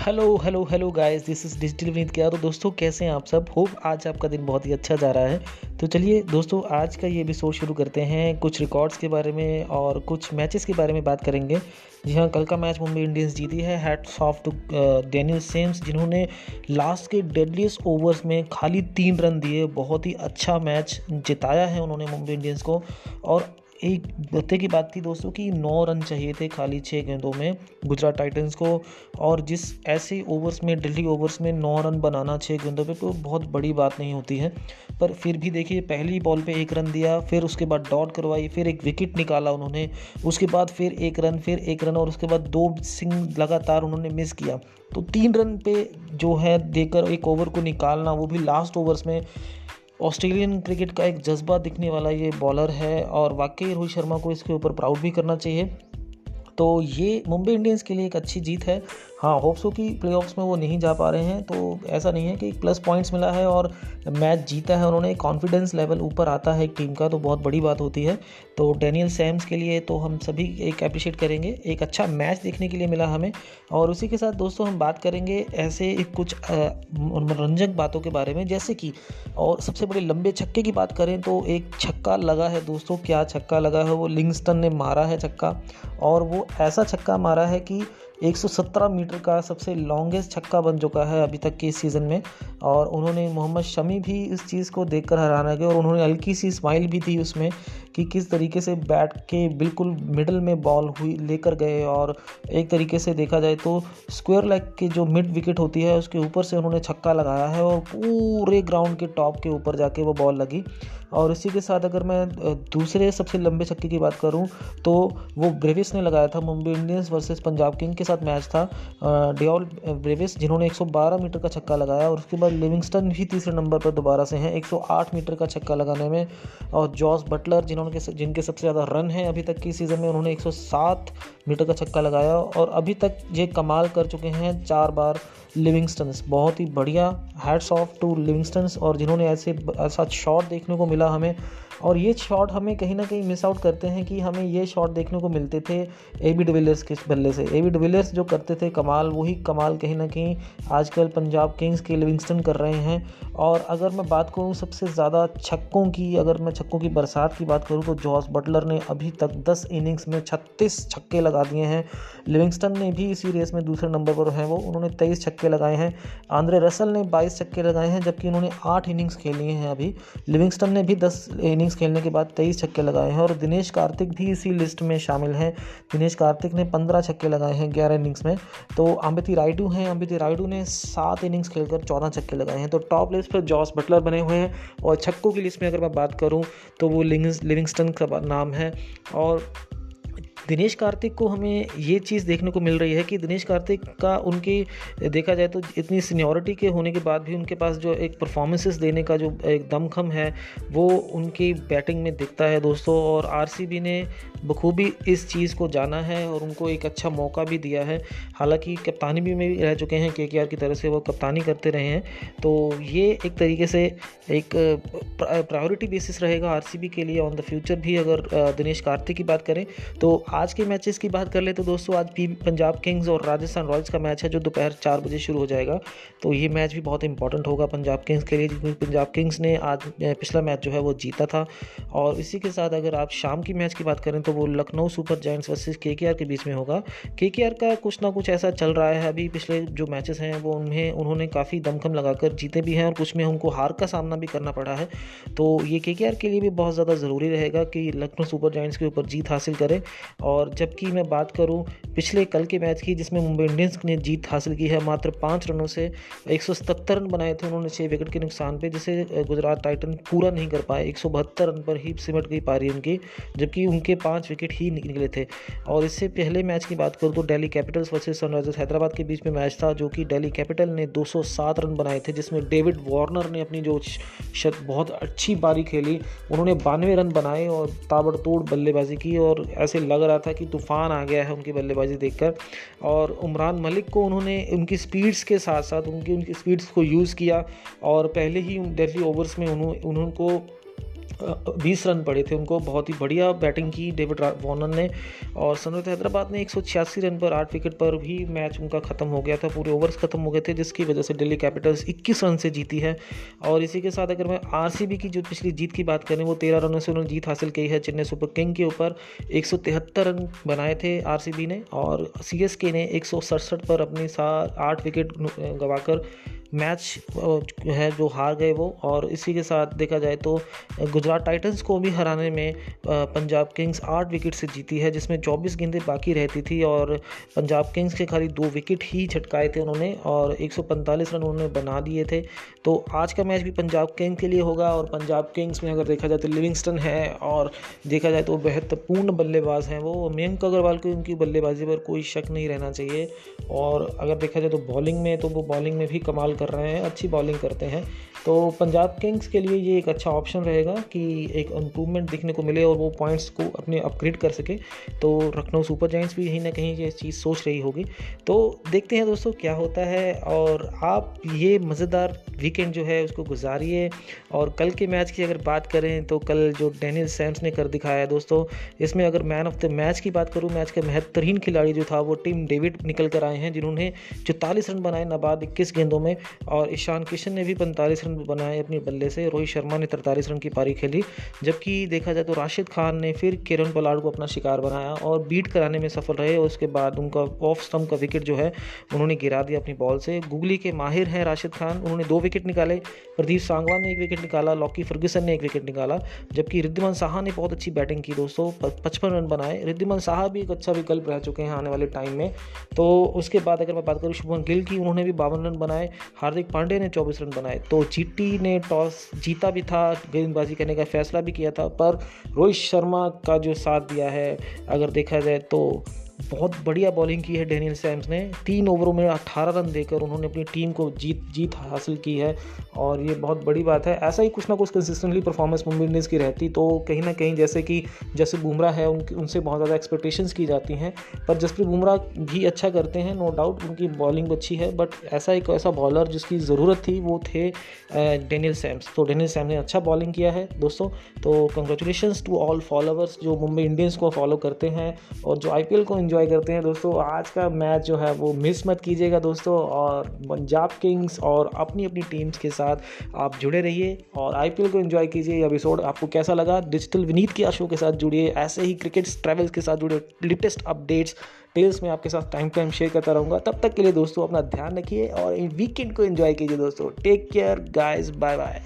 Hello hello hello guys this is digital Vineet क्या तो दोस्तों, कैसे हैं आप सब? होप आज आपका दिन बहुत ही अच्छा जा रहा है। तो चलिए, दोस्तों, आज का ये एपिसोड शुरू करते हैं। कुछ रिकॉर्ड्स के बारे में और कुछ मैचेस के बारे में बात करेंगे। जी हाँ कल का मैच मुंबई इंडियंस जीती है। Hats off to Daniel Sams जिन्होंने लास्ट के डेडलीस्ट ओवर्स में खाली तीन रन दिए। बहुत ही अच्छा मैच जिताया है उन्होंने मुंबई इंडियंस को। और एक बत्ते की बात थी दोस्तों कि नौ रन चाहिए थे खाली छः गेंदों में गुजरात टाइटंस को। और जिस ऐसे ओवर्स में दिल्ली ओवर्स में नौ रन बनाना छः गेंदों पे तो बहुत बड़ी बात नहीं होती है। पर फिर भी देखिए, पहली बॉल पे एक रन दिया, फिर उसके बाद डॉट करवाई, फिर एक विकेट निकाला उन्होंने, उसके बाद फिर एक रन, फिर एक रन और उसके बाद दो सिंग लगातार उन्होंने मिस किया। तो तीन रन पे जो है देकर एक ओवर को निकालना, वो भी लास्ट ओवर्स में ऑस्ट्रेलियन क्रिकेट का एक जज्बा दिखने वाला ये बॉलर है और वाकई रोहित शर्मा को इसके ऊपर प्राउड भी करना चाहिए। तो ये मुंबई इंडियंस के लिए एक अच्छी जीत है। हाँ होप्स हो कि प्ले में वो नहीं जा पा रहे हैं तो ऐसा नहीं है कि प्लस पॉइंट्स मिला है और मैच जीता है, उन्होंने कॉन्फिडेंस लेवल ऊपर आता है एक टीम का तो बहुत बड़ी बात होती है। तो डैनियल सैम्स के लिए तो हम सभी एक अप्रिशिएट करेंगे, एक अच्छा मैच देखने के लिए मिला हमें। और उसी के साथ दोस्तों, हम बात करेंगे ऐसे कुछ मनोरंजक बातों के बारे में, जैसे कि, और सबसे बड़े लंबे छक्के की बात करें तो एक छक्का लगा है दोस्तों, क्या छक्का लगा है वो? लिंगस्टन ने मारा है छक्का, और वो ऐसा छक्का मारा है कि 117 मीटर का सबसे लॉन्गेस्ट छक्का बन चुका है अभी तक के इस सीज़न में। और उन्होंने मोहम्मद शमी भी इस चीज़ को देखकर हैरान गए और उन्होंने हल्की सी स्माइल भी थी उसमें कि किस तरीके से बैट के बिल्कुल मिडल में बॉल हुई, लेकर गए। और एक तरीके से देखा जाए तो स्क्वायर लेग की जो मिड विकेट होती है, उसके ऊपर से उन्होंने छक्का लगाया है और पूरे ग्राउंड के टॉप के ऊपर जाके वो बॉल लगी। और इसी के साथ अगर मैं दूसरे सबसे लंबे छक्के की बात करूँ तो वो ब्रेविस ने लगाया था Mumbai Indians versus Punjab king के साथ मैच था। डियोल ब्रेविस जिन्होंने 112 मीटर का छक्का लगाया और उसके बाद लिविंगस्टन भी तीसरे नंबर पर दोबारा से हैं 108 मीटर का छक्का लगाने में। और जॉस बटलर, जिन्होंने जिनके सबसे ज़्यादा रन हैं अभी तक की सीज़न में, उन्होंने 107 मीटर का छक्का लगाया और अभी तक ये कमाल कर चुके हैं, चार बार लिविंगस्टन्स बहुत ही बढ़िया। हैड्स ऑफ़ टू लिविंगस्टन्स और जिन्होंने ऐसे, ऐसा शॉट देखने को मिला हमें। और ये शॉट हमें कहीं ना कहीं मिस आउट करते हैं कि हमें ये शॉट देखने को मिलते थे ए बी डिविलियर्स के बल्ले से। ए बी डिविलियर्स जो करते थे कमाल, वही कमाल कहीं ना कहीं आजकल पंजाब किंग्स के लिविंगस्टन कर रहे हैं। और अगर मैं बात करूँ सबसे ज़्यादा छक्कों की, अगर मैं छक्कों की बरसात की बात करूँ तो जॉस बटलर ने अभी तक दस इनिंग्स में छत्तीस छक्के लगा दिए हैं। लिविंगस्टन ने भी इसी रेस में दूसरे नंबर पर हैं वो। उन्होंने तेईस छक्के लगाए हैं। आंद्रे रसल ने बाईस छक्के लगाए हैं, जबकि उन्होंने आठ इनिंग्स खेली हैं अभी। लिविंगस्टन ने भी दस इनिंग्स इनिंग्स खेलने के बाद तेईस छक्के लगाए हैं और दिनेश कार्तिक भी इसी लिस्ट में शामिल हैं। दिनेश कार्तिक ने पंद्रह छक्के लगाए हैं ग्यारह इनिंग्स में। तो अम्बिति रायडू हैं। अम्बिति रायडू ने सात इनिंग्स खेलकर चौदह छक्के लगाए हैं। तो टॉप लिस्ट पर जॉस बटलर बने हुए हैं और छक्कों की लिस्ट में अगर मैं बात करूँ तो वो लिविंगस्टन का नाम है और दिनेश कार्तिक को हमें ये चीज़ देखने को मिल रही है कि दिनेश कार्तिक का उनकी, देखा जाए तो इतनी सीनियोरिटी के होने के बाद भी उनके पास जो एक परफॉर्मेंसेस देने का जो एक दमखम है, वो उनकी बैटिंग में दिखता है दोस्तों और आरसीबी ने बखूबी इस चीज़ को जाना है और उनको एक अच्छा मौका भी दिया है। हालाँकि कप्तानी भी में भी रह चुके हैं के की तरह से वो कप्तानी करते रहे हैं तो ये एक तरीके से एक प्रायोरिटी बेसिस रहेगा आरसीबी के लिए। ऑन द फ्यूचर भी अगर दिनेश कार्तिक की बात करें तो आज के मैचेस की बात कर ले तो दोस्तों, आज पी पंजाब किंग्स और राजस्थान रॉयल्स का मैच है जो दोपहर चार बजे शुरू हो जाएगा। तो ये मैच भी बहुत इंपॉर्टेंट होगा पंजाब किंग्स के लिए, क्योंकि पंजाब किंग्स ने आज पिछला मैच जो है वो जीता था। और इसी के साथ अगर आप शाम की मैच की बात करें तो वो लखनऊ सुपर जाइंट्स वर्सेज के के बीच में होगा। के का कुछ ना कुछ ऐसा चल रहा है, अभी पिछले जो मैचेस हैं वो उन्हें, उन्होंने काफ़ी दमखम लगाकर जीते भी हैं और कुछ में उनको हार का सामना भी करना पड़ा है। तो ये के के लिए भी बहुत ज़्यादा ज़रूरी रहेगा कि लखनऊ सुपर जाइंट्स के ऊपर जीत हासिल करें। और जबकि मैं बात करूँ पिछले कल के मैच की, जिसमें मुंबई इंडियंस ने जीत हासिल की है। मात्र पाँच रनों से एक सौ सतहत्तर रन बनाए थे उन्होंने छः विकेट के नुकसान पे, जिसे गुजरात टाइटन पूरा नहीं कर पाए। एक सौ बहत्तर रन पर ही सिमट गई पारी उनकी, जबकि उनके पाँच विकेट ही निकले थे। और इससे पहले मैच की बात करूँ तो Delhi capitals versus Sunrisers Hyderabad के बीच में मैच था, जो कि डेली कैपिटल ने 207 रन बनाए थे, जिसमें डेविड वार्नर ने अपनी जो शत, बहुत अच्छी पारी खेली। उन्होंने बानवे रन बनाए और ताबड़तोड़ बल्लेबाजी की और ऐसे लग रहा था कि तूफ़ान आ गया है उनकी बल्लेबाजी देखकर। और उमरान मलिक को उन्होंने उनकी स्पीड्स के साथ साथ उनकी उनकी स्पीड्स को यूज़ किया। और पहले ही दिल्ली ओवर्स में उन्होंने उनको बीस रन पड़े थे उनको। बहुत ही बढ़िया बैटिंग की डेविड वार्नर ने। और सनराइज हैदराबाद ने एक सौ छियासी रन पर आठ विकेट पर भी मैच उनका ख़त्म हो गया था। पूरे ओवर्स ख़त्म हो गए थे, जिसकी वजह से दिल्ली कैपिटल्स 21 रन से जीती है। और इसी के साथ अगर मैं आरसीबी की जो पिछली जीत की बात करें, वो तेरह रनों से उन्होंने जीत हासिल की है चेन्नई सुपर किंग के ऊपर। एक सौ तिहत्तर रन बनाए थे आरसीबी ने। और सी ने एक सौ सड़सठ पर अपनी आठ विकेट गंवाकर मैच है जो हार गए वो। और इसी के साथ देखा जाए तो गुजरात टाइटंस को भी हराने में पंजाब किंग्स आठ विकेट से जीती है, जिसमें 24 गेंदें बाकी रहती थी और पंजाब किंग्स के खाली दो विकेट ही छटकाए थे उन्होंने और 145 रन उन्होंने बना दिए थे। तो आज का मैच भी पंजाब किंग्स के लिए होगा और पंजाब किंग्स में अगर देखा जाए तो लिविंगस्टन है और देखा जाए तो बेहतरपूर्ण बल्लेबाज हैं वो। मयंक अग्रवाल को उनकी बल्लेबाजी पर कोई शक नहीं रहना चाहिए और अगर देखा जाए तो बॉलिंग में तो वो बॉलिंग में भी कमाल कर रहे हैं, अच्छी बॉलिंग करते हैं। तो पंजाब किंग्स के लिए ये एक अच्छा ऑप्शन रहेगा कि एक इम्प्रूवमेंट देखने को मिले और वो पॉइंट्स को अपने अपग्रेड कर सके। तो लखनऊ सुपर जाइंट्स भी कहीं ना कहीं ये चीज़ सोच रही होगी। तो देखते हैं दोस्तों क्या होता है और आप ये मज़ेदार वीकेंड जो है उसको गुजारिए। और कल के मैच की अगर बात करें तो कल जो डेनियल सैम्स ने कर दिखाया है दोस्तों, इसमें अगर मैन ऑफ़ द मैच की बात करूँ मैच का बेहतरीन खिलाड़ी जो था वो टीम डेविड निकल कर आए हैं, जिन्होंने चौतालीस रन बनाए, नबाद इक्कीस गेंदों में। और ईशान किशन ने भी पैंतालीस रन बनाए अपने बल्ले से। रोहित शर्मा ने तरतालीस रन की पारी खेली, जबकि देखा जाए तो राशिद खान ने फिर किरण पलाड को अपना शिकार बनाया और बीट कराने में सफल रहे। और उसके बाद उनका ऑफ़ स्टम्प का विकेट जो है, उन्होंने गिरा दिया अपनी बॉल से। गुगली के माहिर हैं राशिद खान, उन्होंने दो विकेट निकाले। प्रदीप सांगवान ने एक विकेट निकाला, लॉकी फर्ग्यूसन ने एक विकेट निकाला, जबकि रिद्धिमान साहा ने बहुत अच्छी बैटिंग की दोस्तों। पचपन रन बनाए। रिद्धिमान साहा भी एक अच्छा विकल्प रह चुके हैं आने वाले टाइम में। तो उसके बाद अगर मैं बात करूँ शुभमन गिल की, उन्होंने भी बावन रन बनाए। हार्दिक पांडे ने चौबीस रन बनाए। तो जीटी ने टॉस जीता भी था, गेंदबाजी करने का फैसला भी किया था, पर रोहित शर्मा का जो साथ दिया है, अगर देखा जाए तो बहुत बढ़िया बॉलिंग की है डेनियल सैम्स ने। तीन ओवरों में 18 रन देकर उन्होंने अपनी टीम को जीत जीत हासिल की है और ये बहुत बड़ी बात है। ऐसा ही कुछ ना कुछ कंसिस्टेंटली परफॉर्मेंस मुंबई इंडियंस की रहती तो कहीं ना कहीं जैसे कि जैसे बुमराह है, उनकी, उनसे बहुत ज़्यादा एक्सपेक्टेशंस की जाती हैं। पर जसप्रीत बुमराह भी अच्छा करते हैं नो डाउट उनकी बॉलिंग अच्छी है बट ऐसा एक ऐसा बॉलर जिसकी ज़रूरत थी, वो थे डेनियल सैम्स तो डेनियल सैम ने अच्छा बॉलिंग किया है, दोस्तों। तो कंग्रेचुलेशन टू ऑल फॉलोअर्स जो मुंबई इंडियंस को फॉलो करते हैं और जो आईपीएल को इन्जॉय करते हैं दोस्तों। आज का मैच जो है वो मिस मत कीजिएगा दोस्तों और पंजाब किंग्स और अपनी अपनी टीम्स के साथ आप जुड़े रहिए और आईपीएल को इन्जॉय कीजिए। एपिसोड आपको कैसा लगा? डिजिटल विनीत के शो के साथ जुड़िए। ऐसे ही क्रिकेट ट्रैवल्स के साथ जुड़े लेटेस्ट अपडेट्स टेल्स में आपके साथ टाइम टाइम शेयर करता रहूँगा। तब तक के लिए दोस्तों अपना ध्यान रखिए और वीकेंड को इन्जॉय कीजिए दोस्तों। Take care guys bye bye